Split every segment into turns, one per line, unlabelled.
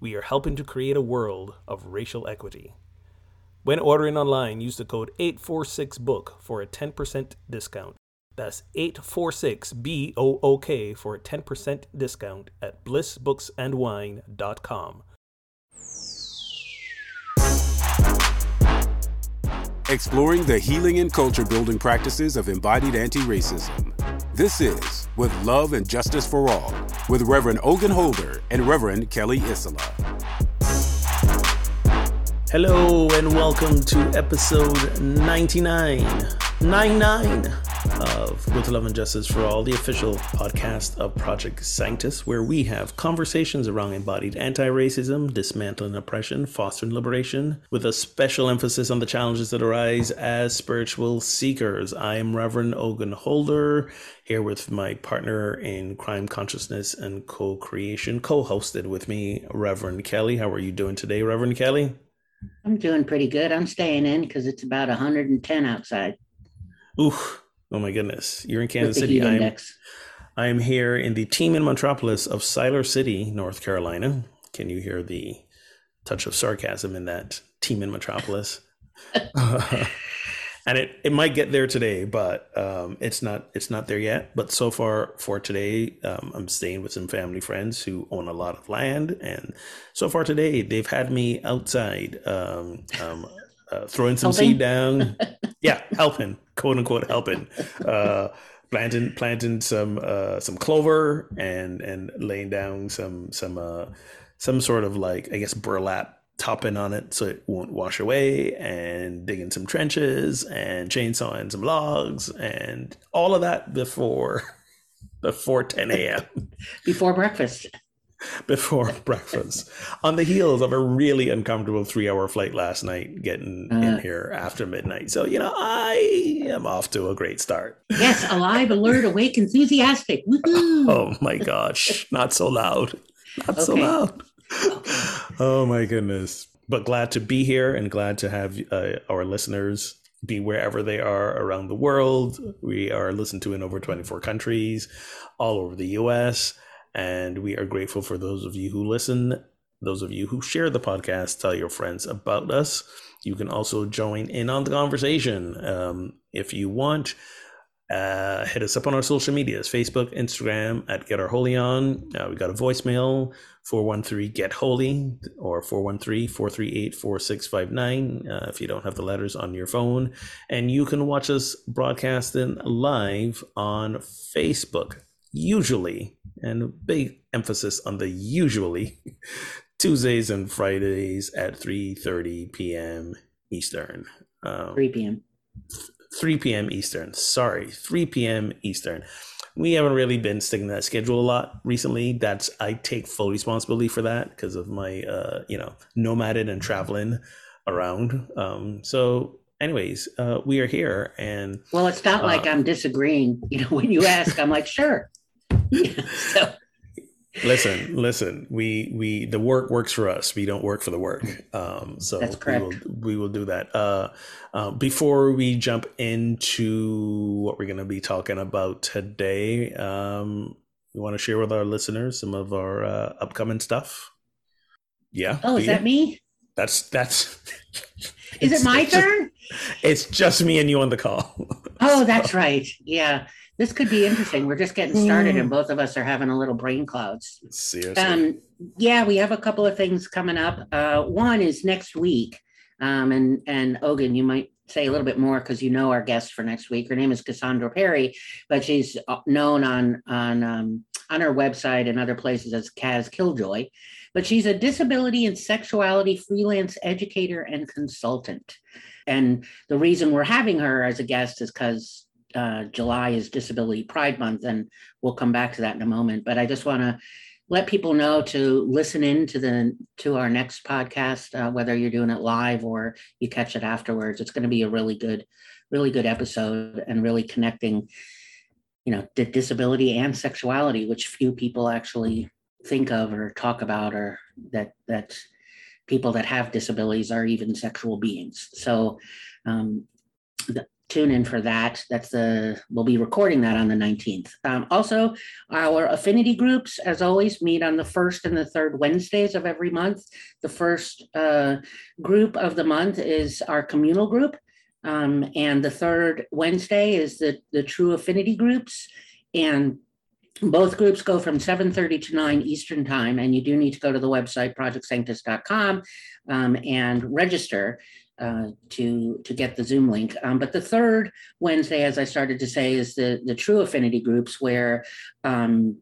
we are helping to create a world of racial equity. When ordering online, use the code 846BOOK for a 10% discount. That's 846BOOK for a 10% discount at blissbooksandwine.com.
Exploring the healing and culture building practices of embodied anti racism. This is With Love and Justice for All with Reverend Ogun Holder and Reverend Kelly Isola.
Hello and welcome to episode 99. 99 of With Love and Justice for All, the official podcast of Project Sanctus, where we have conversations around embodied anti racism, dismantling oppression, fostering liberation, with a special emphasis on the challenges that arise as spiritual seekers. I am Reverend Ogun Holder, here with my partner in crime consciousness and co creation, co hosted with me, Reverend Kelly. How are you doing today, Reverend Kelly?
I'm doing pretty good. I'm staying in because it's about 110 outside.
Ooh, oh my goodness. You're in Kansas City. I'm, I'm here in the team in metropolis of Siler City, North Carolina. Can you hear the touch of sarcasm in that team in metropolis? and it, it might get there today, but um, it's not it's not there yet. But so far for today, um, I'm staying with some family friends who own a lot of land, and so far today they've had me outside um, um uh, throwing some helping? seed down. yeah, helping, quote unquote, helping. Uh, planting planting some uh, some clover and and laying down some some uh, some sort of like I guess burlap topping on it so it won't wash away and digging some trenches and chainsawing some logs and all of that before before 10 a.m.
before breakfast.
Before breakfast. on the heels of a really uncomfortable three hour flight last night, getting uh, in here after midnight. So, you know, I am off to a great start.
Yes, alive, alert, awake, enthusiastic. Woo-hoo.
Oh my gosh. Not so loud. Not okay. so loud oh my goodness. But glad to be here and glad to have uh, our listeners be wherever they are around the world. We are listened to in over 24 countries, all over the US. And we are grateful for those of you who listen, those of you who share the podcast, tell your friends about us. You can also join in on the conversation um, if you want. Uh, hit us up on our social medias Facebook, Instagram at Get Our Holy On. Uh, we got a voicemail 413 Get Holy or 413 438 4659 uh, if you don't have the letters on your phone. And you can watch us broadcasting live on Facebook, usually, and big emphasis on the usually, Tuesdays and Fridays at 3.30 p.m. Eastern.
Um, 3 p.m.
3 p.m. Eastern. Sorry, 3 p.m. Eastern we haven't really been sticking to that schedule a lot recently. That's I take full responsibility for that because of my uh, you know nomading and traveling around. Um, so, anyways, uh, we are here, and
well, it's not uh, like I'm disagreeing. You know, when you ask, I'm like, sure.
so listen listen we we the work works for us. We don't work for the work. Um so
That's correct.
we will we will do that. Uh, uh before we jump into what we're going to be talking about today um we want to share with our listeners some of our uh, upcoming stuff? Yeah
oh is that me?
That's that's
is it my turn?
it's just me and you on the call.
Oh that's right. Yeah this could be interesting. We're just getting started, and mm. both of us are having a little brain clouds.
Seriously.
Um, yeah, we have a couple of things coming up. Uh, one is next week, um, and and Ogun, you might say a little bit more because you know our guest for next week. Her name is Cassandra Perry, but she's uh, known on on um, on her website and other places as Kaz Killjoy. But she's a disability and sexuality freelance educator and consultant. And the reason we're having her as a guest is because uh, July is Disability Pride Month, and we'll come back to that in a moment. But I just want to let people know to listen in to the to our next podcast, uh, whether you're doing it live or you catch it afterwards. It's going to be a really good, really good episode and really connecting, you know, the disability and sexuality, which few people actually think of or talk about, or that that people that have disabilities are even sexual beings. So. Um, tune in for that. That's the we'll be recording that on the 19th. Um, also, our affinity groups, as always, meet on the first and the third Wednesdays of every month. The first uh, group of the month is our communal group, um, and the third Wednesday is the the true affinity groups. And both groups go from 7.30 to 9 eastern time and you do need to go to the website projectsanctus.com um, and register uh, to to get the Zoom link. Um, but the third Wednesday, as I started to say, is the the True Affinity groups where um,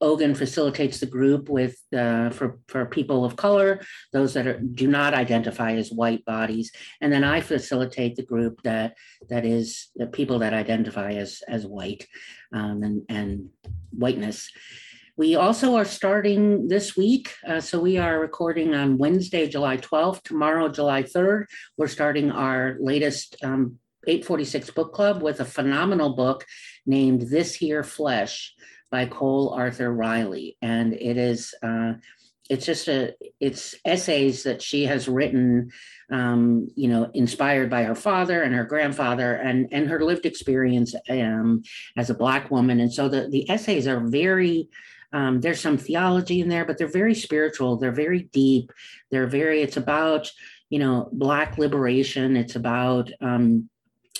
Ogun facilitates the group with uh, for for people of color, those that are, do not identify as white bodies, and then I facilitate the group that that is the people that identify as as white um, and and whiteness. We also are starting this week. Uh, so we are recording on Wednesday, July 12th. Tomorrow, July 3rd, we're starting our latest um, 846 book club with a phenomenal book named This Here Flesh by Cole Arthur Riley. And it is, uh, it's just a, it's essays that she has written um, you know, inspired by her father and her grandfather and, and her lived experience um, as a Black woman. And so the, the essays are very um, there's some theology in there, but they're very spiritual. They're very deep. They're very, it's about, you know, Black liberation. It's about, um,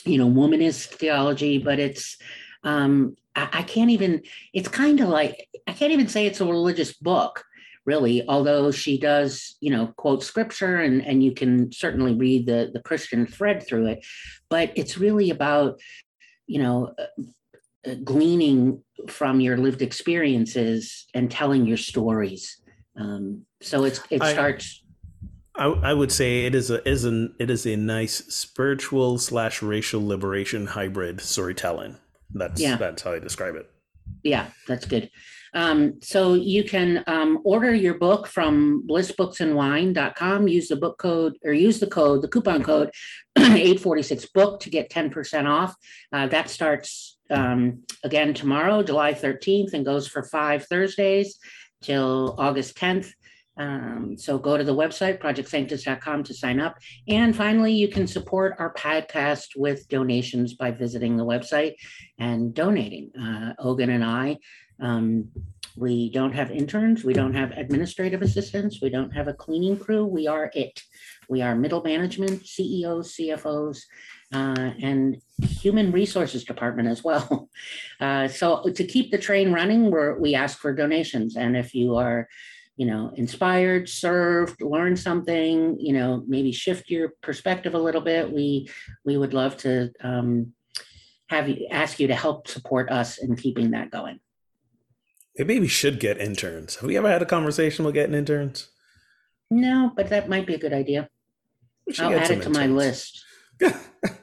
you know, womanist theology, but it's, um, I, I can't even, it's kind of like, I can't even say it's a religious book really although she does you know quote scripture and and you can certainly read the the christian thread through it but it's really about you know uh, gleaning from your lived experiences and telling your stories. Um, so it's it I, starts.
I, I would say it is a is an it is a nice spiritual slash racial liberation hybrid storytelling. That's yeah. that's how I describe it.
Yeah, that's good. Um, so you can um, order your book from blissbooksandwine.com. Use the book code or use the code, the coupon code 846 book to get 10% off. Uh, that starts um, again tomorrow, July 13th, and goes for five Thursdays till August 10th. Um, so go to the website, projectsanctus.com to sign up. And finally, you can support our podcast with donations by visiting the website and donating. Uh, Ogun and I, um, we don't have interns, we don't have administrative assistants, we don't have a cleaning crew. We are it. We are middle management, CEOs, CFOs, uh, and human resources department as well. Uh, so to keep the train running, we we ask for donations. And if you are, you know, inspired, served, learned something, you know, maybe shift your perspective a little bit, we we would love to um, have you ask you to help support us in keeping that going.
Maybe we should get interns. Have we ever had a conversation about getting interns?
No, but that might be a good idea. I'll add it to interns. my list.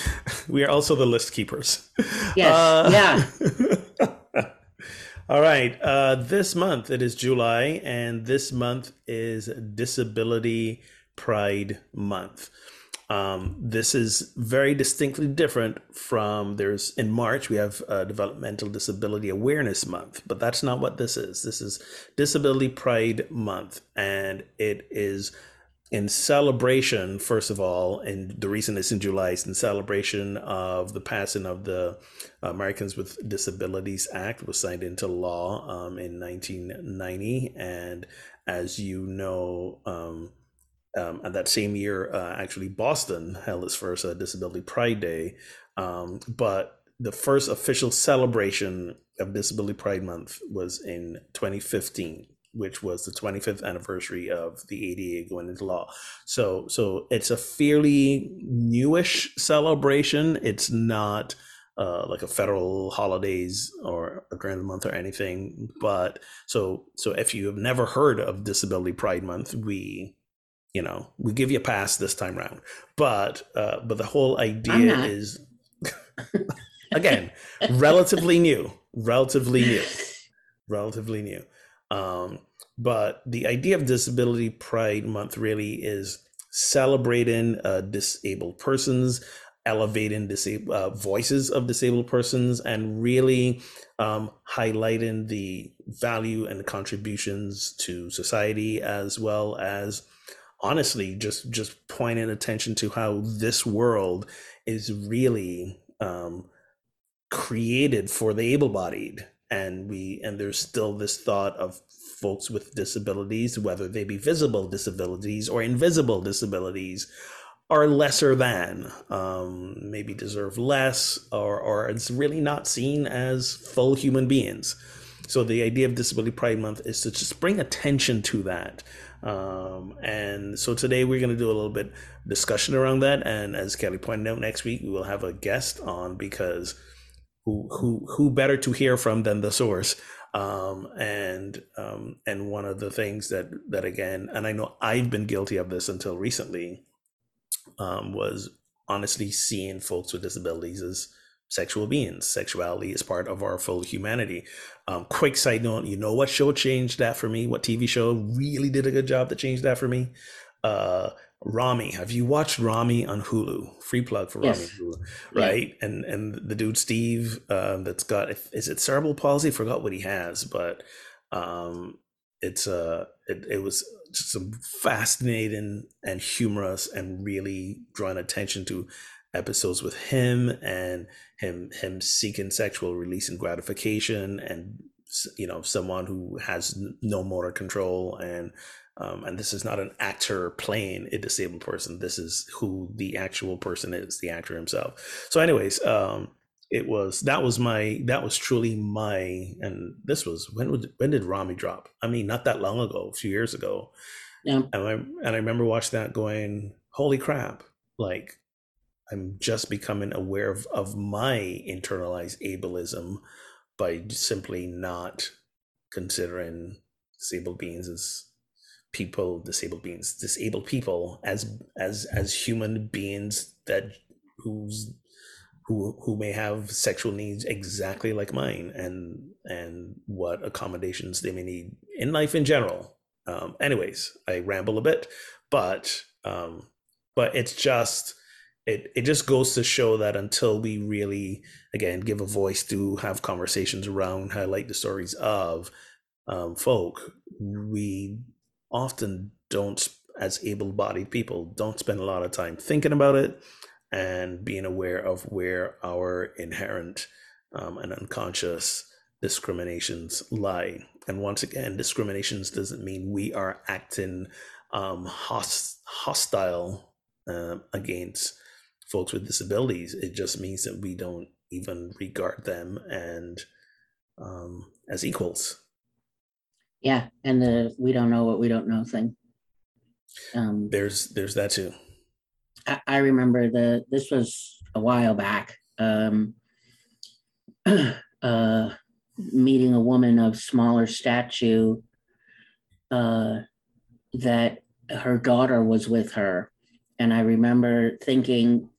we are also the list keepers.
Yes. Uh,
yeah. All right. Uh, this month it is July, and this month is Disability Pride Month. Um, this is very distinctly different from there's in March we have uh, Developmental Disability Awareness Month, but that's not what this is. This is Disability Pride Month, and it is in celebration, first of all, and the reason it's in July is in celebration of the passing of the Americans with Disabilities Act was signed into law um, in 1990. And as you know, um, um, and that same year, uh, actually, Boston held its first uh, Disability Pride Day. Um, but the first official celebration of Disability Pride Month was in 2015 which was the 25th anniversary of the ADA going into law. So so it's a fairly newish celebration. It's not uh, like a federal holidays or a grand month or anything. But so so if you have never heard of Disability Pride Month, we you know we give you a pass this time around. But uh, but the whole idea is again relatively new, relatively new. relatively new. Um, but the idea of Disability Pride Month really is celebrating uh, disabled persons, elevating disabled uh, voices of disabled persons, and really um, highlighting the value and contributions to society, as well as honestly just just pointing attention to how this world is really um, created for the able-bodied and we and there's still this thought of folks with disabilities whether they be visible disabilities or invisible disabilities are lesser than um, maybe deserve less or or it's really not seen as full human beings. So the idea of disability pride month is to just bring attention to that. Um, and so today we're going to do a little bit discussion around that and as kelly pointed out next week we will have a guest on because who who who better to hear from than the source? Um, and um, and one of the things that that again and i know i've been guilty of this until recently um, was honestly seeing folks with disabilities as sexual beings. Sexuality is part of our full humanity. Um, quick side note you know what show changed that for me? What tv show really did a good job to change that for me? Uh, Ramy. Have you watched Ramy on Hulu? Free plug for yes. Ramy Hulu, right? Yeah. And and the dude Steve um, that's got is it cerebral palsy? I forgot what he has, but um, it's uh it, it was just some fascinating and humorous and really drawing attention to episodes with him and him him seeking sexual release and gratification and you know someone who has no motor control and um, and this is not an actor playing a disabled person. This is who the actual person is, the actor himself. So, anyways, um, it was that was my that was truly my and this was when was when did Ramy drop? I mean, not that long ago, a few years ago. Yeah. And I and I remember watching that going, holy crap! Like I'm just becoming aware of of my internalized ableism by simply not considering disabled beings as people disabled beings disabled people as as as human beings that who's who who may have sexual needs exactly like mine and and what accommodations they may need in life in general. Um anyways i ramble a bit but um but it's just it it just goes to show that until we really again give a voice to have conversations around highlight the stories of um, folk we often don't, as able bodied people, don't spend a lot of time thinking about it and being aware of where our inherent um, and unconscious discriminations lie. And once again, discriminations doesn't mean we are acting um, host- hostile uh, against folks with disabilities. It just means that we don't even regard them and um, as equals.
Yeah, and the we don't know what we don't know thing.
Um, there's there's that too.
I, I remember the this was a while back. Um, uh, meeting a woman of smaller stature uh, that her daughter was with her, and I remember thinking,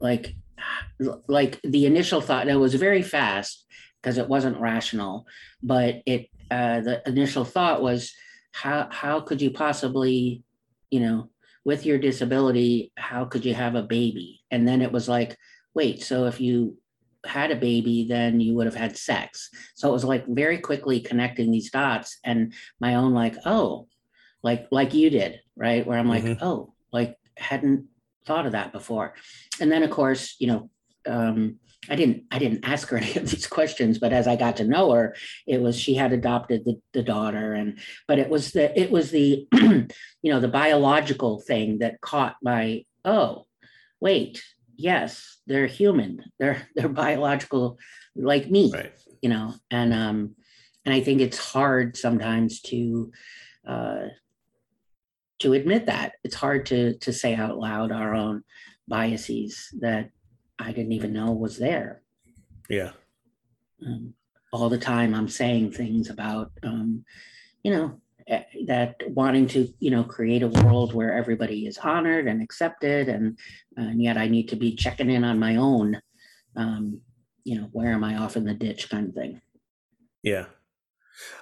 like, like the initial thought. It was very fast because it wasn't rational, but it uh, the initial thought was how how could you possibly you know with your disability how could you have a baby? And then it was like wait so if you had a baby then you would have had sex. So it was like very quickly connecting these dots and my own like oh like like you did right? Where i'm like mm-hmm. oh like hadn't thought of that before. And then of course you know um I didn't I didn't ask her any of these questions, but as I got to know her, it was she had adopted the, the daughter and but it was the it was the you know the biological thing that caught my oh wait yes they're human they're they're biological like me right. you know and um and I think it's hard sometimes to uh to admit that it's hard to to say out loud our own biases that I didn't even know was there.
Yeah.
Um, all the time I'm saying things about, um, you know, eh, that wanting to, you know, create a world where everybody is honored and accepted, and and yet I need to be checking in on my own. Um, you know, where am I off in the ditch, kind of thing.
Yeah,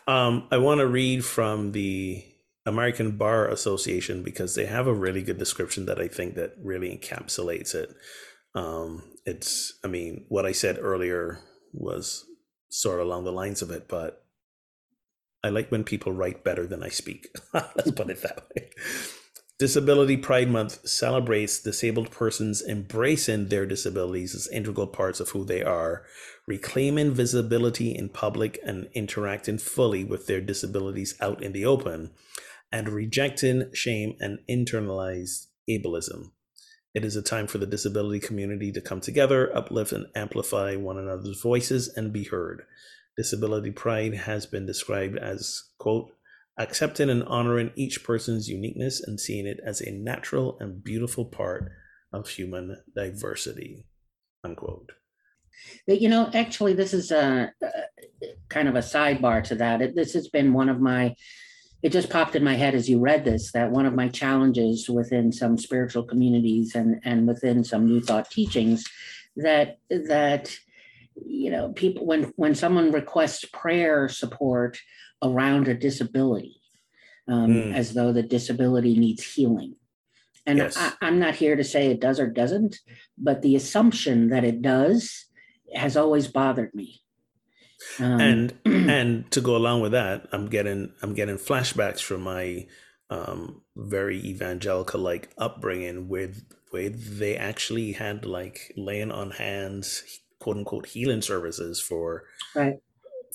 Um, I want to read from the American Bar Association because they have a really good description that I think that really encapsulates it. Um, it's, I mean, what I said earlier was sort of along the lines of it, but I like when people write better than I speak. Let's put it that way. Disability Pride Month celebrates disabled persons embracing their disabilities as integral parts of who they are, reclaiming visibility in public and interacting fully with their disabilities out in the open, and rejecting shame and internalized ableism. It is a time for the disability community to come together, uplift, and amplify one another's voices and be heard. Disability pride has been described as, quote, accepting and honoring each person's uniqueness and seeing it as a natural and beautiful part of human diversity, unquote.
You know, actually, this is a, kind of a sidebar to that. This has been one of my it just popped in my head as you read this that one of my challenges within some spiritual communities and and within some new thought teachings that that you know people when when someone requests prayer support around a disability um, mm. as though the disability needs healing and yes. I, i'm not here to say it does or doesn't but the assumption that it does has always bothered me
um, and and to go along with that, I'm getting I'm getting flashbacks from my um, very evangelical like upbringing with where they actually had like laying on hands quote unquote healing services for
right.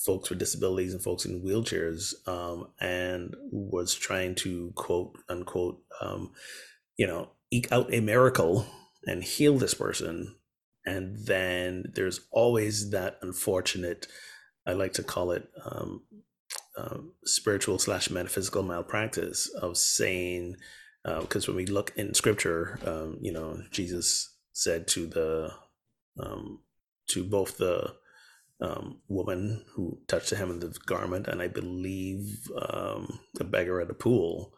folks with disabilities and folks in wheelchairs um, and was trying to quote unquote um, you know eke out a miracle and heal this person and then there's always that unfortunate I like to call it um, um, spiritual slash metaphysical malpractice of saying, because uh, when we look in scripture, um, you know, Jesus said to the um, to both the um, woman who touched the hem of the garment, and I believe um, the beggar at the pool,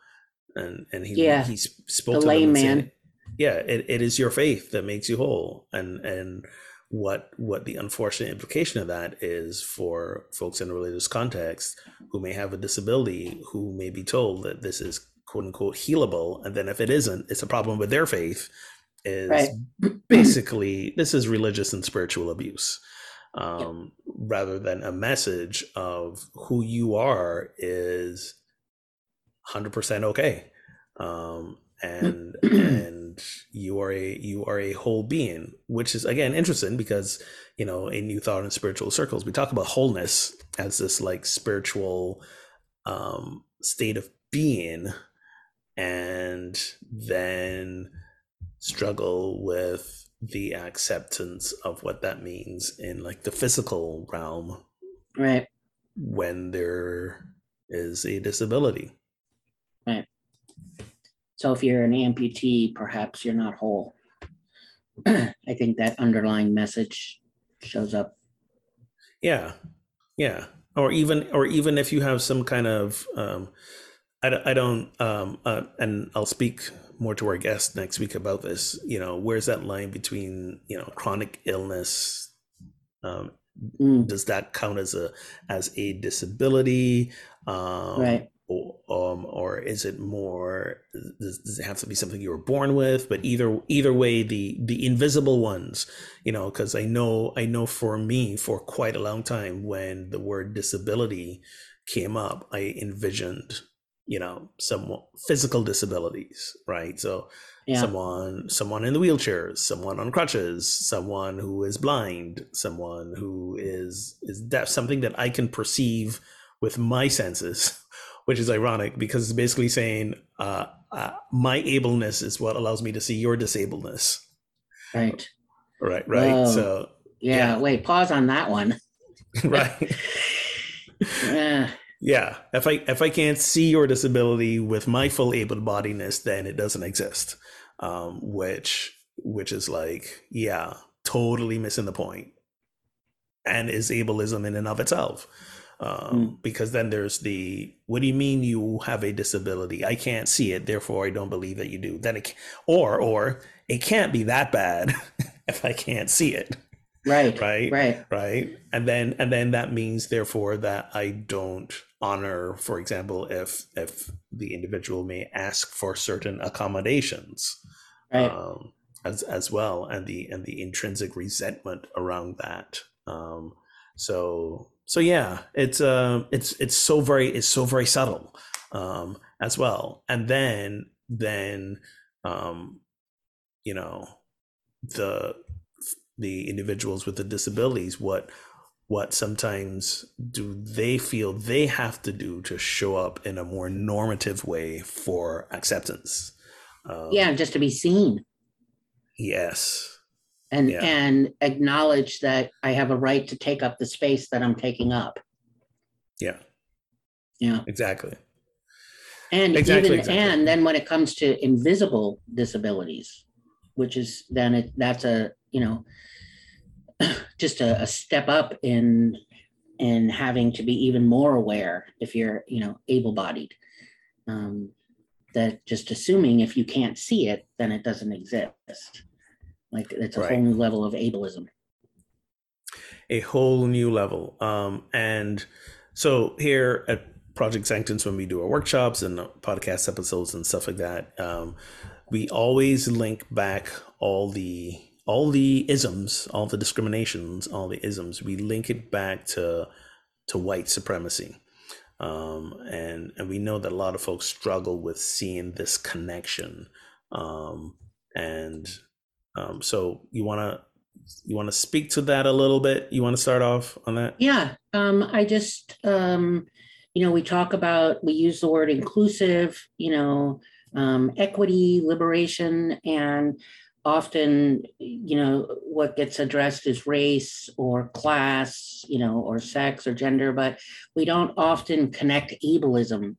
and and he yeah. he spoke the to lame man. Saying, yeah, it, it is your faith that makes you whole, and and what what the unfortunate implication of that is for folks in a religious context who may have a disability who may be told that this is quote unquote healable and then if it isn't it's a problem with their faith is right. basically this is religious and spiritual abuse um, yeah. rather than a message of who you are is 100% okay um, and and you are a you are a whole being which is again interesting because you know in new thought and spiritual circles we talk about wholeness as this like spiritual um state of being and then struggle with the acceptance of what that means in like the physical realm
right.
when there is a disability.
Right so if you're an amputee, perhaps you're not whole. I think that underlying message shows up.
Yeah, yeah, or even or even if you have some kind of, um, I, I don't, um, uh, and I'll speak more to our guest next week about this. You know, where's that line between you know chronic illness? Um, mm. Does that count as a as a disability? Um,
right
um, or is it more does, does, it have to be something you were born with but either either way the the invisible ones you know because i know i know for me for quite a long time when the word disability came up i envisioned you know some physical disabilities right so yeah. someone someone in the wheelchairs someone on crutches someone who is blind someone who is is deaf something that i can perceive with my senses which is ironic because it's basically saying uh, uh, my ableness is what allows me to see your disabledness.
Right.
Right. Right. Whoa. So
yeah, yeah. Wait. Pause on that one.
right. yeah. Yeah. If I if I can't see your disability with my full able-bodiedness, then it doesn't exist. Um, which which is like, yeah, totally missing the point, and is ableism in and of itself um, mm. because then there's the what do you mean you have a disability? I can't see it therefore i don't believe that you do. Then it or or it can't be that bad if i can't see it.
Right
right?
right.
Right? And then and then that means therefore that i don't honor for example if if the individual may ask for certain accommodations
right.
um, as as well and the and the intrinsic resentment around that. Um so so yeah it's uh it's it's so very it's so very subtle um as well. And then then um you know the the individuals with the disabilities what what sometimes do they feel they have to do to show up in a more normative way for acceptance?
Um, yeah just to be seen.
Yes
and yeah. and acknowledge that i have a right to take up the space that i'm taking up.
Yeah.
Yeah.
Exactly.
And exactly, even exactly. and then when it comes to invisible disabilities which is then it that's a you know just a, a step up in in having to be even more aware if you're you know able-bodied. Um, that just assuming if you can't see it then it doesn't exist like it's a right. whole new level of ableism
a whole new level um, and so here at project Sanctus when we do our workshops and podcast episodes and stuff like that um, we always link back all the all the isms, all the discriminations, all the isms, we link it back to to white supremacy. Um, and and we know that a lot of folks struggle with seeing this connection. Um, and um, so you want to you want to speak to that a little bit. You want to start off on that?
Yeah, um, I just um, you know we talk about we use the word inclusive, you know, um, equity, liberation, and often you know what gets addressed is race or class you know or sex or gender but we don't often connect ableism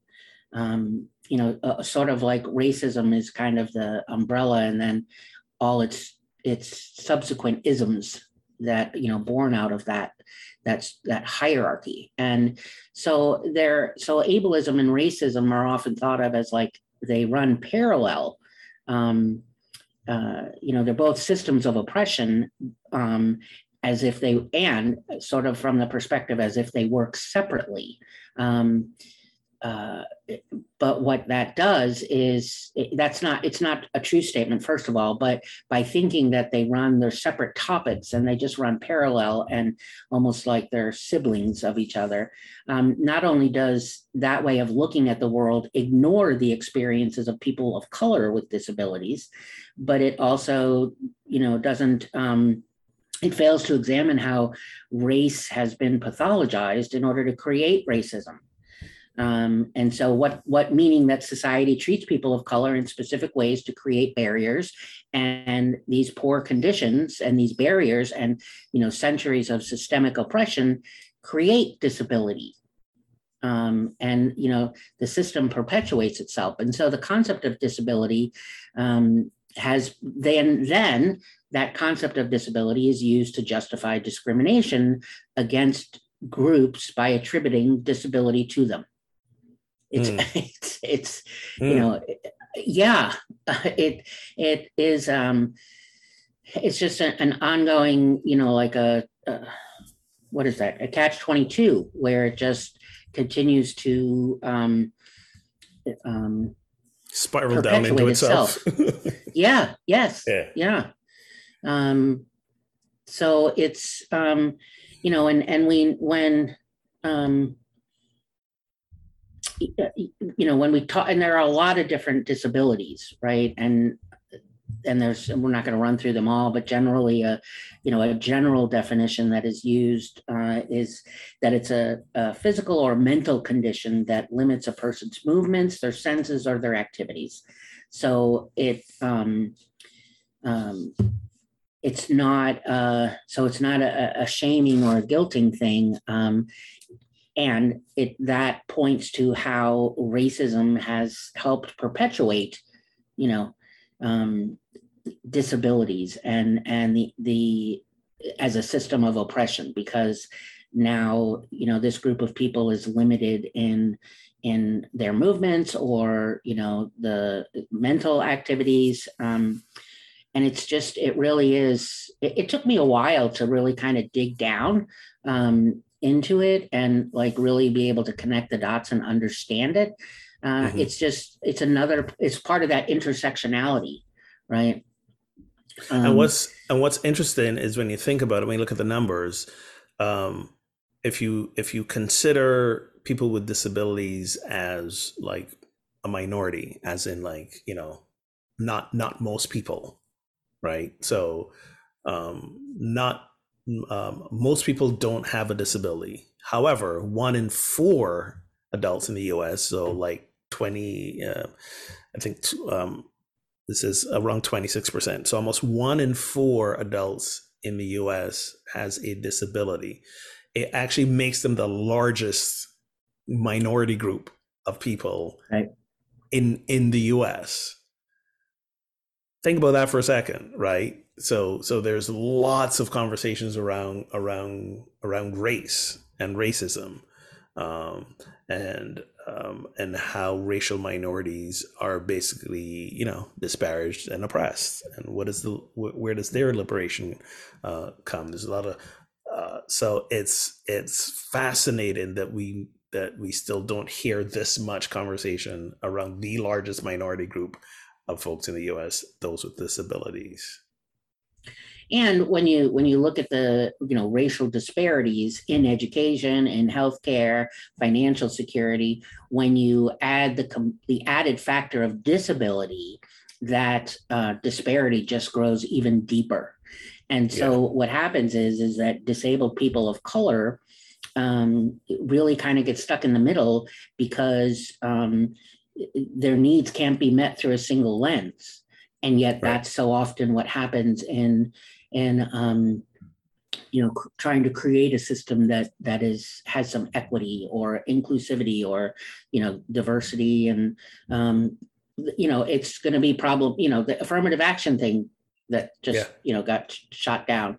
um, you know uh, sort of like racism is kind of the umbrella and then all its its subsequent isms that you know born out of that that's that hierarchy and so there so ableism and racism are often thought of as like they run parallel um, uh, you know, they're both systems of oppression, um, as if they, and sort of from the perspective as if they work separately. Um, uh, but what that does is that's not it's not a true statement first of all but by thinking that they run their separate topics and they just run parallel and almost like they're siblings of each other um, not only does that way of looking at the world ignore the experiences of people of color with disabilities but it also you know doesn't um, it fails to examine how race has been pathologized in order to create racism um, and so, what what meaning that society treats people of color in specific ways to create barriers, and these poor conditions and these barriers and you know centuries of systemic oppression create disability. Um, and you know the system perpetuates itself, and so the concept of disability um, has then then that concept of disability is used to justify discrimination against groups by attributing disability to them. It's mm. it's, it's mm. you know yeah it it is um it's just a, an ongoing you know like a, a what is that a catch 22 where it just continues to um um
spiral down into itself, itself.
yeah yes yeah yeah um so it's um you know and and we when um you know when we talk and there are a lot of different disabilities right? And and there's we're not going to run through them all but generally a you know a general definition that is used uh, is that it's a, a, physical or mental condition that limits a person's movements their senses or their activities. So it um, um, it's not uh, so it's not a, a, shaming or a guilting thing. Um, and it that points to how racism has helped perpetuate you know um, disabilities and and the the as a system of oppression. Because now you know this group of people is limited in in their movements or you know the mental activities. Um, and it's just it really is it, it took me a while to really kind of dig down um, into it and like really be able to connect the dots and understand it uh, mm-hmm. it's just it's another it's part of that intersectionality right
um, and what's and what's interesting is when you think about it when you look at the numbers um, if you if you consider people with disabilities as like a minority as in like you know not not most people right so um not um, most people don't have a disability however one in four adults in the us so like 20 uh, i think um this is around 26% so almost one in four adults in the us has a disability it actually makes them the largest minority group of people
right.
in in the US. Think about that for a second, right? So so there's lots of conversations around around around race and racism, um, and um, and how racial minorities are basically you know disparaged and oppressed, and what is the where does their liberation uh, come? There's a lot of uh, so it's it's fascinating that we that we still don't hear this much conversation around the largest minority group of folks in the US, those with disabilities.
And when you when you look at the you know racial disparities in education, in healthcare, financial security, when you add the the added factor of disability, that uh, disparity just grows even deeper. And so yeah. what happens is is that disabled people of color um, really kind of get stuck in the middle because um, their needs can't be met through a single lens, and yet right. that's so often what happens in in um, you know trying to create a system that that is has some equity or inclusivity or you know diversity and um, you know it's going to be problem you know the affirmative action thing that just yeah. you know got shot down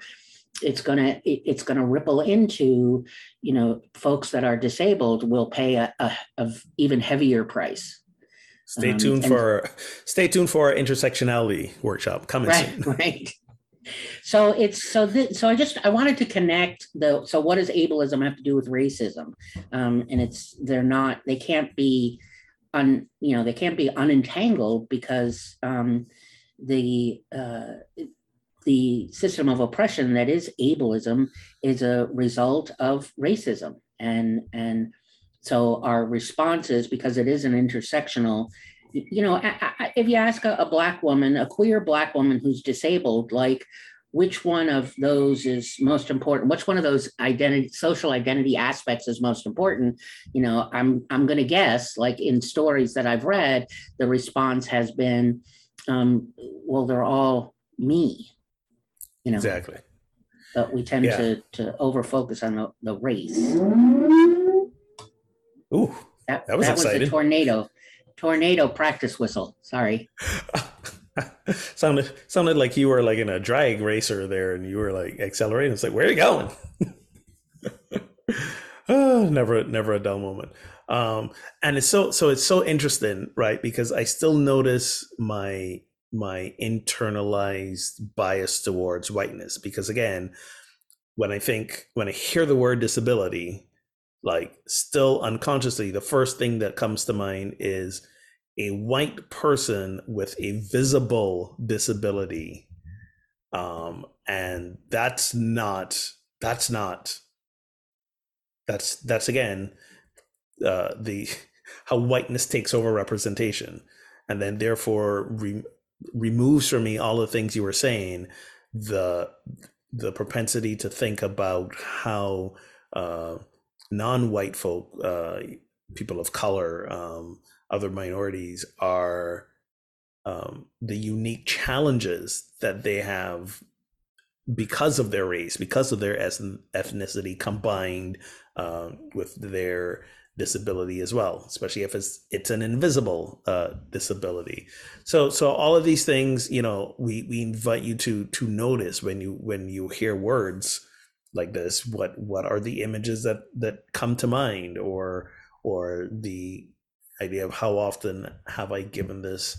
it's going to it's going to ripple into you know folks that are disabled will pay a, a, a even heavier price.
Stay um, tuned for stay tuned for our intersectionality workshop coming
right,
soon.
right so it's so th- so i just i wanted to connect the so what does ableism have to do with racism? Um, and it's they're not they can't be un you know they can't be unentangled because um, the uh, the system of oppression that is ableism is a result of racism. And and so our responses because it is an intersectional you know if you ask a, a black woman a queer black woman who's disabled like which one of those is most important? Which one of those identity social identity aspects is most important? You know i'm i'm going to guess like in stories that i've read the response has been um, well they're all me you know?
Exactly.
But we tend yeah. to to over focus on the, the race.
Ooh that, that was that was
a tornado tornado practice whistle. Sorry.
Sounded sounded like you were like in a drag racer there and you were like accelerating. It's like where are you going? Oh, never never a dull moment. Um and it's so so it's so interesting right? Because i still notice my my internalized bias towards whiteness. Because again when i think when i hear the word disability like still unconsciously the first thing that comes to mind is a white person with a visible disability um and that's not that's not that's that's again uh the how whiteness takes over representation. And then therefore re- removes from me all the things you were saying the the propensity to think about how uh, non-white folk uh, people of color um, other minorities are um, the unique challenges that they have because of their race because of their ethnicity combined uh, with their disability as well, especially if it's it's an invisible uh, disability. So so all of these things, you know, we we invite you to to notice when you when you hear words like this. What what are the images that that come to mind, or or the idea of how often have I given this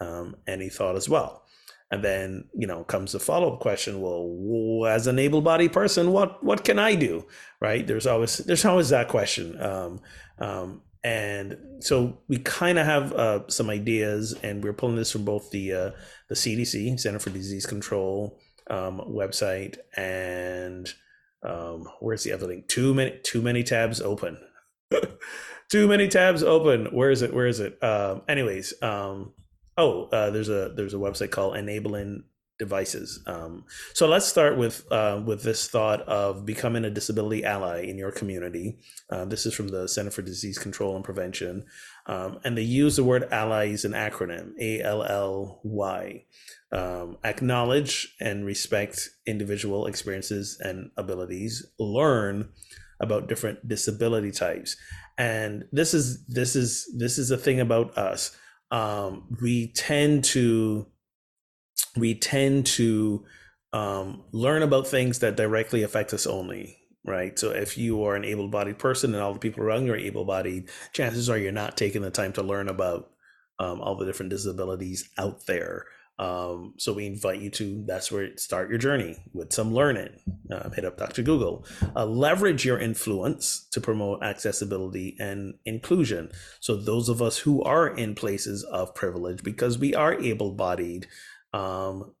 um, any thought as well. and then you know comes the follow up question. Well, as an able bodied person, what what can I do? Right? There's always there's always that question. Um, um, and so we kind of have uh, some ideas, and we're pulling this from both the uh, the CDC, Center for Disease Control um, website, and um, where's the other link? Too many too many tabs open. too many tabs open. Where is it? Where is it? Um, anyways, um, oh, uh, there's a there's a website called Enabling Devices. Um, so let's start with uh, with this thought of becoming a disability ally in your community. Uh, this is from the Center for Disease Control and Prevention, um, and they use the word ally as an acronym: A L L Y. Um, acknowledge and respect individual experiences and abilities. Learn about different disability types and this is this is this is a thing about us. Um, we tend to we tend to um, learn about things that directly affect us only right? So if you are an able-bodied person and all the people around you are able-bodied chances are you're not taking the time to learn about um, all the different disabilities out there um, so we invite you to that's where start your journey with some learning. Uh, hit up Dr. Google. Uh, leverage your influence to promote accessibility and inclusion. So those of us who are in places of privilege, because we are able-bodied, um,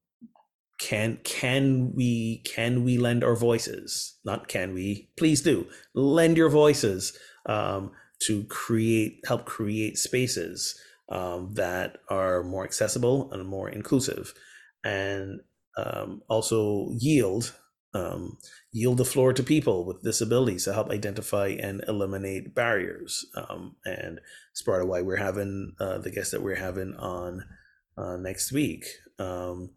can can we can we lend our voices? Not can we? Please do lend your voices um, to create help create spaces um, that are more accessible and more inclusive, and um, also yield um, yield the floor to people with disabilities to help identify and eliminate barriers. Um, and it's part of why we're having uh, the guest that we're having on uh, next week. Um,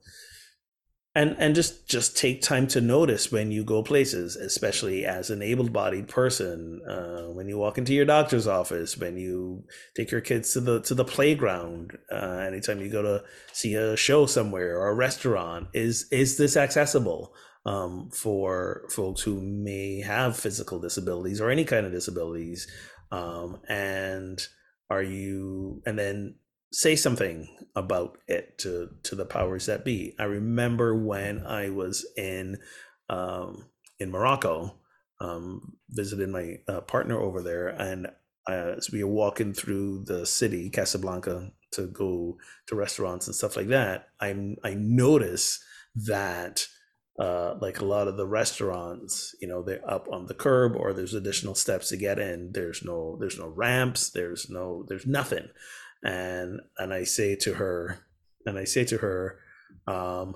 and and just just take time to notice when you go places especially as an able-bodied person uh, when you walk into your doctor's office when you take your kids to the to the playground uh, anytime you go to see a show somewhere or a restaurant is is this accessible um, for folks who may have physical disabilities or any kind of disabilities? Um, and are you and then say something about it to to the powers that be. I remember when I was in um, in Morocco, um, visited my uh, partner over there, and uh, as we were walking through the city, Casablanca, to go to restaurants and stuff like that, I I notice that. Uh, like a lot of the restaurants, you know, they're up on the curb or there's additional steps to get in. There's no, there's no ramps. There's no, there's nothing and and I say to her, and I say to her, um,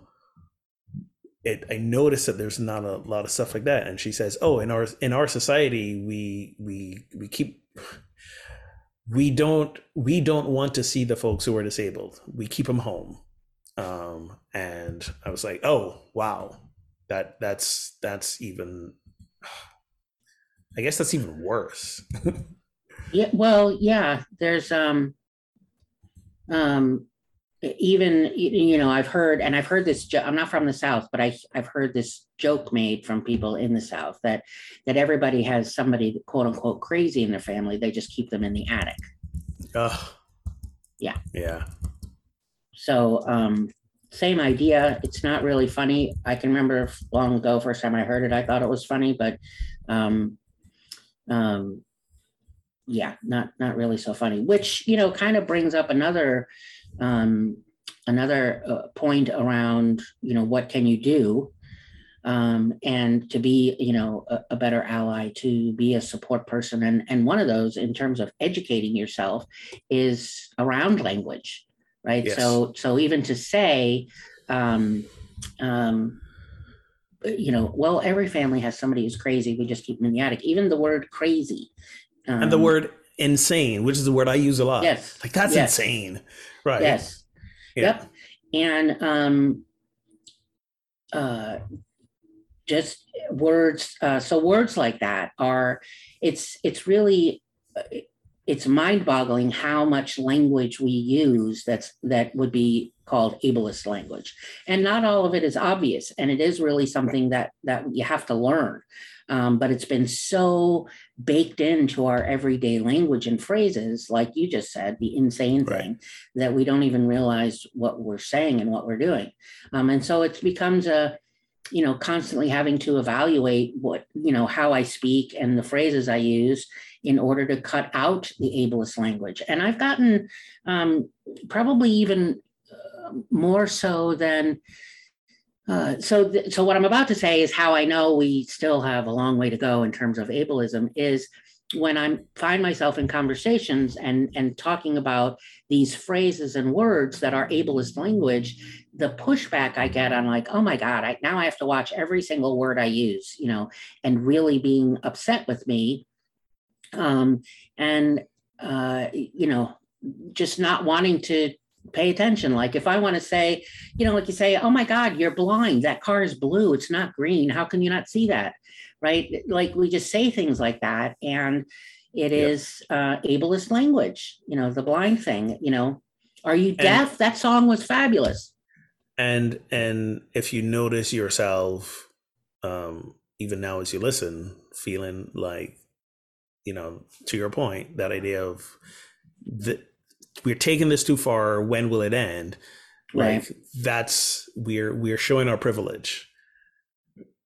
it, I notice that there's not a lot of stuff like that, and she says, "Oh, in our in our society, we we we keep." We don't we don't want to see the folks who are disabled. We keep them home, um, and I was like, "Oh, wow, that that's that's even I guess that's even worse.
yeah, well, yeah, there's um um, even you know i've heard and i've heard this i'm not from the south but I, i've heard this joke made from people in the south that that everybody has somebody quote unquote crazy in their family. They just keep them in the attic.
Oh
yeah.
Yeah.
So um same idea. It's not really funny. I can remember long ago first time i heard it i thought it was funny but um um yeah, not not really so funny. Which you know kind of brings up another um, another uh, point around you know what can you do um, and to be you know a, a, better ally to be a support person and and one of those in terms of educating yourself is around language right yes. so so even to say um, um, you know well every family has somebody who's crazy we just keep them in the attic even the word crazy
um, and the word insane, which is the word I use a lot.
Yes.
Like that's
yes.
insane. Right.
Yes. Yeah. Yep. And um uh just words uh so words like that are it's it's really uh, it's mind-boggling how much language we use that's that would be called ableist language and not all of it is obvious and it is really something that that you have to learn um, but it's been so baked into our everyday language and phrases, like you just said, the insane right. thing, that we don't even realize what we're saying and what we're doing. Um, and so it becomes a, you know, constantly having to evaluate what, you know, how I speak and the phrases I use in order to cut out the ableist language. And I've gotten um, probably even uh, more so than uh, so, th- so what I'm about to say is how I know we still have a long way to go in terms of ableism is when I find myself in conversations and and talking about these phrases and words that are ableist language, the pushback I get on like, oh my God, I, now I have to watch every single word I use, you know, and really being upset with me, um, and uh, you know, just not wanting to pay attention. Like if I want to say, you know, like you say, oh my God, you're blind. That car is blue. It's not green. How can you not see that? Right. Like we just say things like that. And it is uh, ableist language, you know, the blind thing, you know, are you deaf? And, that song was fabulous.
And, and if you notice yourself, um, even now as you listen, feeling like, you know, to your point, that idea of the, we're taking this too far when will it end right. like that's we're we're showing our privilege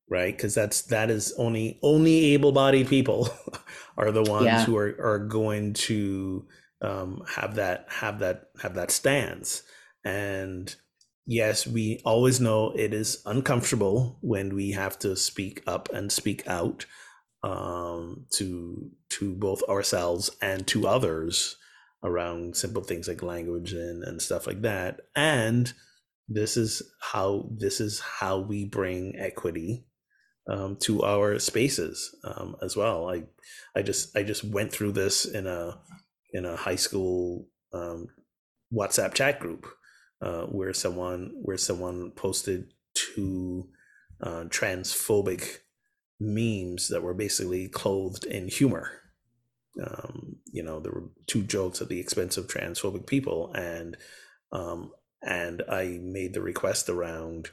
right because that's that is only only able-bodied people are the ones yeah. who are are going to um, have that have that have that stance and yes we always know it is uncomfortable when we have to speak up and speak out um, to to both ourselves and to others around simple things like language and, and stuff like that. And this is how this is how we bring equity um, to our spaces um, as well. I I just I just went through this in a in a high school um, WhatsApp chat group uh, where someone where someone posted two uh, transphobic memes that were basically clothed in humor um, you know, there were two jokes at the expense of transphobic people, and um, and I made the request around,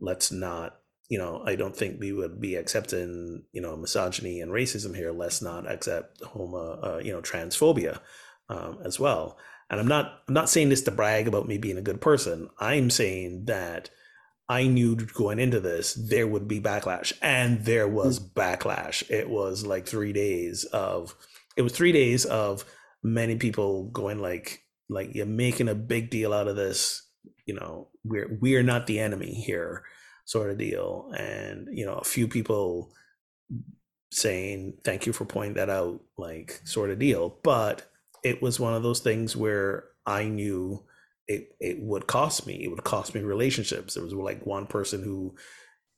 let's not, you know, I don't think we would be accepting, you know, misogyny and racism here. Let's not accept homo, uh, you know, transphobia um, as well. And I'm not, I'm not saying this to brag about me being a good person. I'm saying that I knew going into this there would be backlash, and there was mm. backlash. It was like three days of it was three days of many people going like like you're making a big deal out of this you know we're we're not the enemy here sort of deal. And you know a few people saying thank you for pointing that out like sort of deal. But it was one of those things where i knew it it would cost me. It would cost me relationships. There was like one person who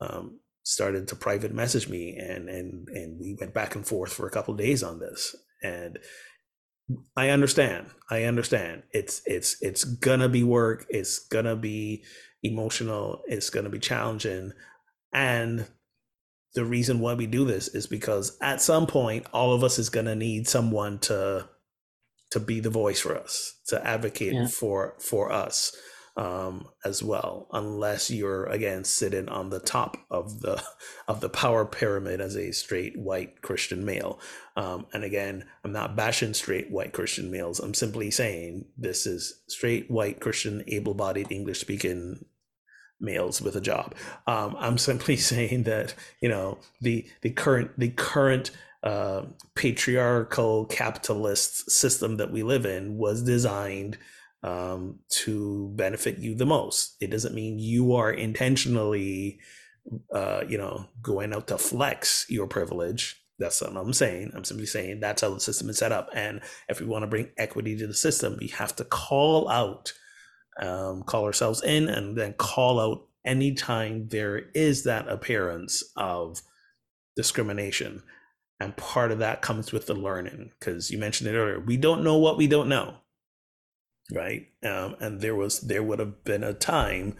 um, started to private message me and and and we went back and forth for a couple days on this and I understand. I understand. It's it's it's gonna be work. It's gonna be emotional. It's gonna be challenging, and the reason why we do this is because at some point, all of us is gonna need someone to to be the voice for us, to advocate yeah. for for us um, as well, unless you're again sitting on the top of the of the power pyramid as a straight white Christian male. Um, and again, I'm not bashing straight white Christian males. I'm simply saying this is straight white Christian, able-bodied English speaking males with a job. Um, I'm simply saying that you know the the current the current uh, patriarchal capitalist system that we live in was designed um, to benefit you the most. It doesn't mean you are intentionally, uh, you know, going out to flex your privilege. That's what I'm saying. I'm simply saying that's how the system is set up. And if we want to bring equity to the system, we have to call out, um, call ourselves in, and then call out anytime there is that appearance of discrimination. And part of that comes with the learning, because you mentioned it earlier. We don't know what we don't know right? Um, and there was there would have been a time,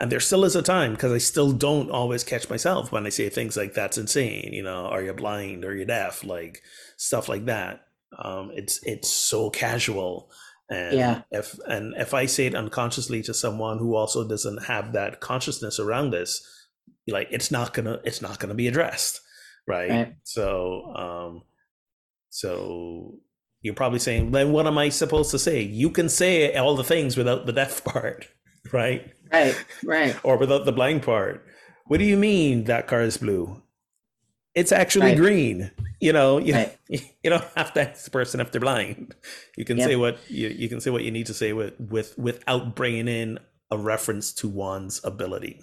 and there still is a time because I still don't always catch myself when I say things like "that's insane," you know, "Are you blind? Are you deaf?" Like stuff like that. Um, it's it's so casual, and yeah. if and if I say it unconsciously to someone who also doesn't have that consciousness around this, like it's not gonna it's not gonna be addressed. right?
Right.
So, um, so you're probably saying, then what am I supposed to say? You can say all the things without the deaf part, right?
Right, right.
Or without the blind part. What do you mean that car is blue? It's actually
Right.
green. You know, you,
Right.
you don't have to ask the person if they're blind. You can
Yep.
say what you, you can say what you need to say with, with without bringing in a reference to one's ability.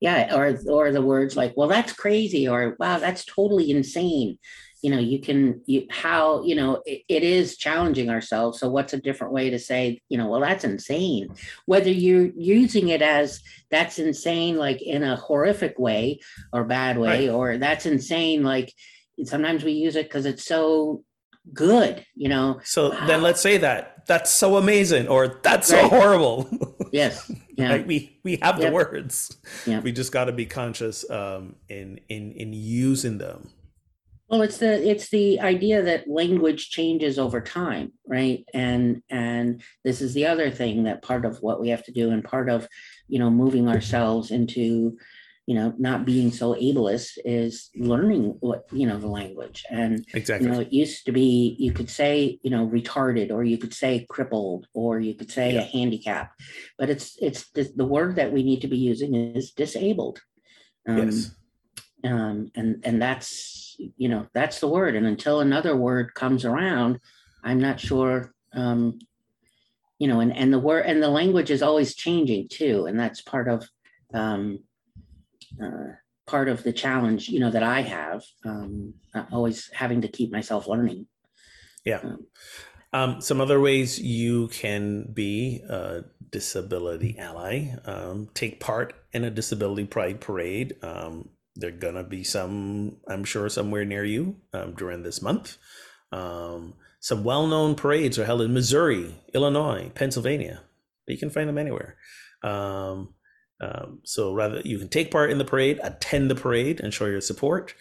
Yeah, or or the words like, well, that's crazy, or wow, that's totally insane. You know, you can you how, you know, it, it is challenging ourselves. So what's a different way to say, you know, well, that's insane. Whether you're using it as that's insane, like in a horrific way or bad way,
Right.
or that's insane, like sometimes we use it because it's so good, you know.
So
Wow.
then let's say that that's so amazing or that's so horrible.
Yes. Yeah.
Right? We we have the words.
Yep.
We just got to be conscious um, in in in using them.
Well, it's the it's the idea that language changes over time, right? And and this is the other thing that part of what we have to do, and part of you know moving ourselves into you know not being so ableist is learning what you know the language and
Exactly.
you know it used to be you could say you know retarded or you could say crippled or you could say
Yeah.
a handicap but it's it's the, the word that we need to be using is disabled um,
yes.
um, and and that's you know that's the word and until another word comes around i'm not sure um, you know and and the word and the language is always changing too and that's part of um, uh, part of the challenge you know that i have um, uh, always having to keep myself learning
Yeah.
um,
Um, some other ways you can be a disability ally. Um, take part in a disability pride parade. There are gonna be some, I'm sure, somewhere near you um, during this month. Um, some well-known parades are held in Missouri, Illinois, Pennsylvania. but You can find them anywhere. Um, um, so rather, you can take part in the parade, attend the parade, and show your support.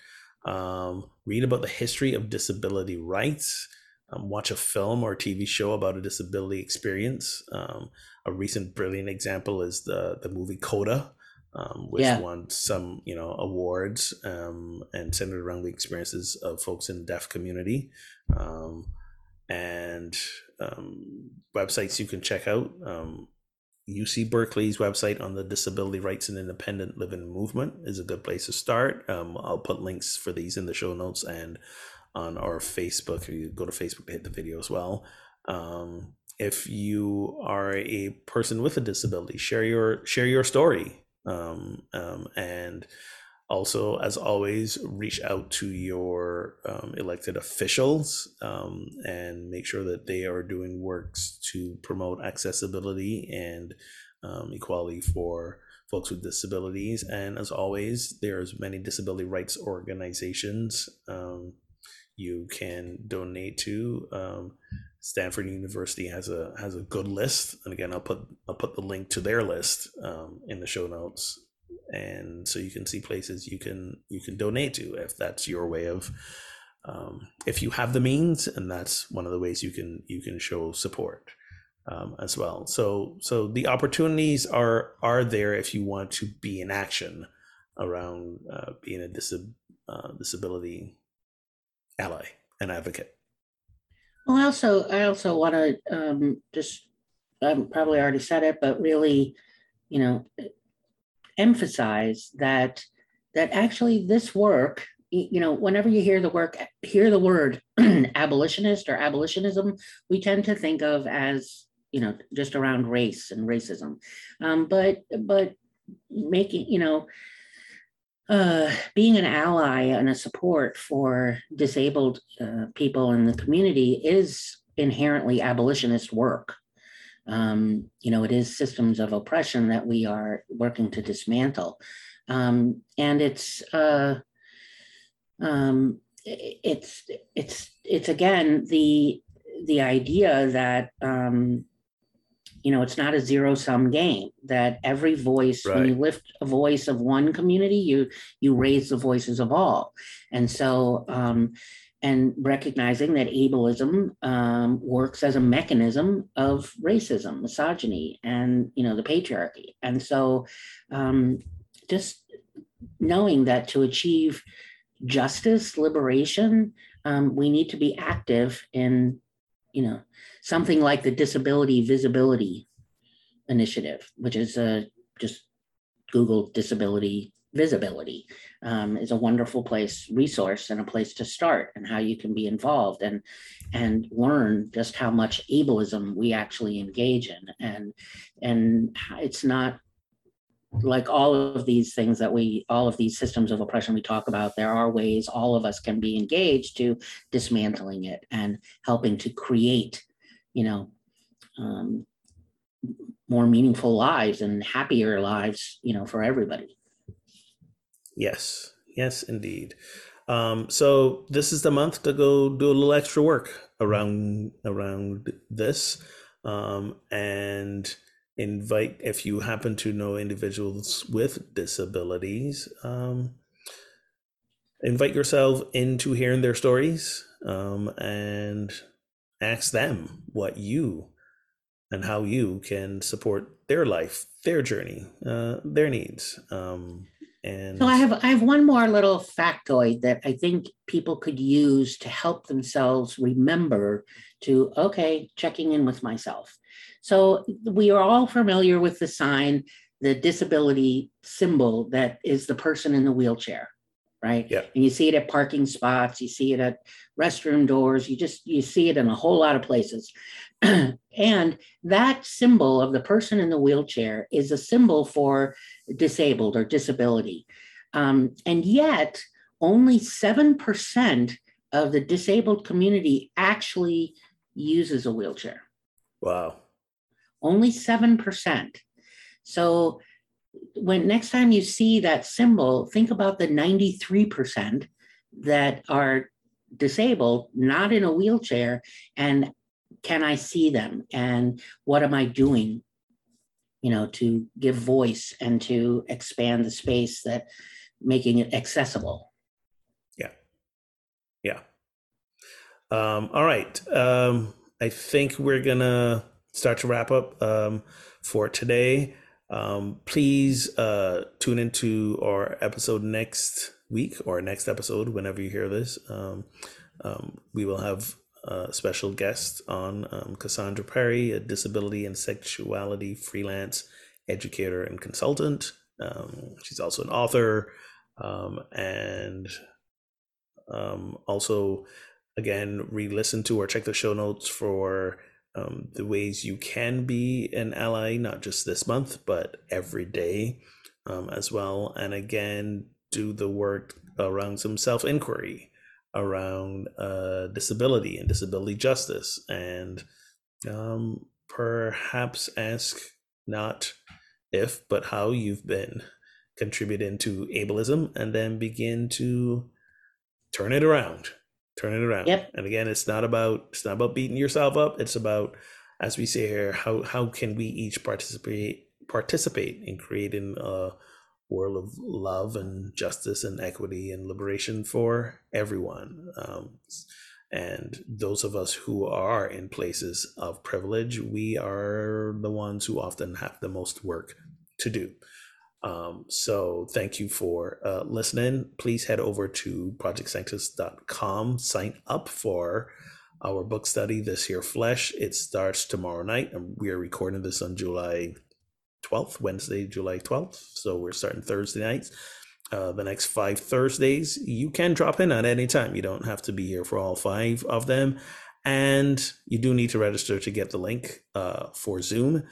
Um, read about the history of disability rights um, watch a film or TV show about a disability experience. A recent brilliant example is the the movie Coda, um, which
Yeah.
won some you know awards um, and centered around the experiences of folks in the deaf community. Um, and um, websites you can check out. Um, UC Berkeley's website on the Disability Rights and Independent Living Movement is a good place to start. Um, I'll put links for these in the show notes and on our Facebook. If you go to Facebook to hit the video as well. Um, if you are a person with a disability, share your share your story, um, um, and also, as always, reach out to your um, elected officials um, and make sure that they are doing works to promote accessibility and um, equality for folks with disabilities. And as always, there's many disability rights organizations um, you can donate to. Um, Stanford University has a has a good list, and again, I'll put I'll put the link to their list um, in the show notes, and so you can see places you can you can donate to if that's your way of um, if you have the means, and that's one of the ways you can you can show support um, as well. So so the opportunities are are there if you want to be in action around uh, being a disab- uh, disability ally and advocate.
Well, I also, I also want to um, just, I've probably already said it, but really, you know, emphasize that that actually this work, you know, whenever you hear the work, hear the word abolitionist or abolitionism, we tend to think of as, you know, just around race and racism, um, but but making, you know, uh, being an ally and a support for disabled uh, people in the community is inherently abolitionist work. Um, you know, it is systems of oppression that we are working to dismantle. Um, and it's, uh, um, it's, it's, it's again, the, the idea that, um, you know, it's not a zero sum game that every voice, when you lift a voice of one community, you, you raise the voices of all. And so, um, and recognizing that ableism um, works as a mechanism of racism, misogyny, and you know the patriarchy. And so, um, just knowing that to achieve justice, liberation, um, we need to be active in, you know, something like the Disability Visibility Initiative, which is uh, just Google Disability Visibility, um, is a wonderful place, resource, and a place to start, and how you can be involved and and learn just how much ableism we actually engage in, and and it's not like all of these things that we all of these systems of oppression we talk about there are ways all of us can be engaged to dismantling it and helping to create you know um, more meaningful lives and happier lives you know for everybody.
Yes. Yes indeed. Um, so this is the month to go do a little extra work around around this um, and invite if you happen to know individuals with disabilities um, invite yourself into hearing their stories um, and ask them what you and how you can support their life their journey uh, their needs um, and
so i have i have one more little factoid that i think people could use to help themselves remember to okay checking in with myself. So we are all familiar with the sign, the disability symbol that is the person in the wheelchair, right?
Yeah.
And you see it at parking spots, you see it at restroom doors, you just you see it in a whole lot of places. and that symbol of the person in the wheelchair is a symbol for disabled or disability. Um, and yet, only 7% of the disabled community actually uses a wheelchair.
Wow
only 7%. So when next time you see that symbol, think about the 93% that are disabled, not in a wheelchair, and can I see them? And what am I doing, you know, to give voice and to expand the space that making it accessible?
Yeah. Yeah. Um, all right. Um, I think we're gonna start to wrap up um, for today. Um, please uh, tune into our episode next week or next episode whenever you hear this. Um, um we will have a special guest on um, Cassandra Perry, a disability and sexuality freelance educator and consultant. Um, she's also an author and also, again, re listen to or check the show notes for um, the ways you can be an ally, not just this month, but every day um, as well. And again, do the work around some self inquiry around uh, disability and disability justice, and um, perhaps ask not if, but how you've been contributing to ableism, and then begin to turn it around turn it around.
Yep.
And again, it's not about it's not about beating yourself up. It's about, as we say here, how how can we each participate participate in creating a world of love and justice and equity and liberation for everyone. Um, and those of us who are in places of privilege, we are the ones who often have the most work to do. Um, so thank you for uh, listening. Please head over to projectsanctus.com, sign up for our book study, This Here Flesh. It starts tomorrow night, and we are recording this on July 12th, Wednesday, July 12th. So we're starting Thursday nights. Uh, the next five Thursdays, you can drop in at any time. You don't have to be here for all five of them. And you do need to register to get the link uh, for Zoom.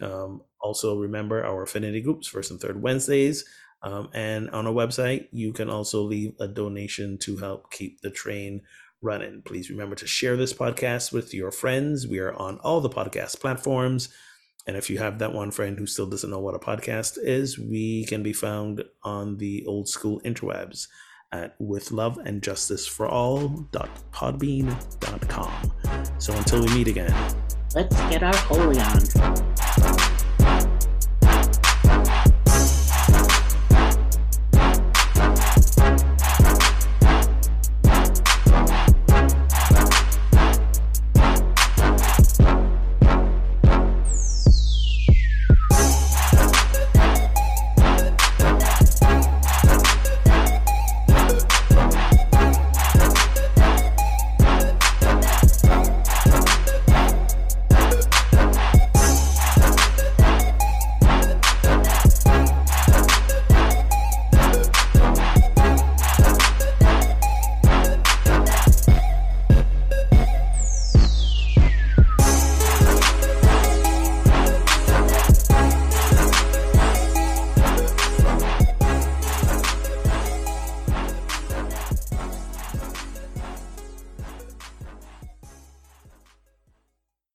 Um, also, remember our affinity groups, first and third Wednesdays. Um, and on our website, you can also leave a donation to help keep the train running. Please remember to share this podcast with your friends. We are on all the podcast platforms. And if you have that one friend who still doesn't know what a podcast is, we can be found on the old school interwebs at with love and justice for. So until we meet again,
let's get our holy on.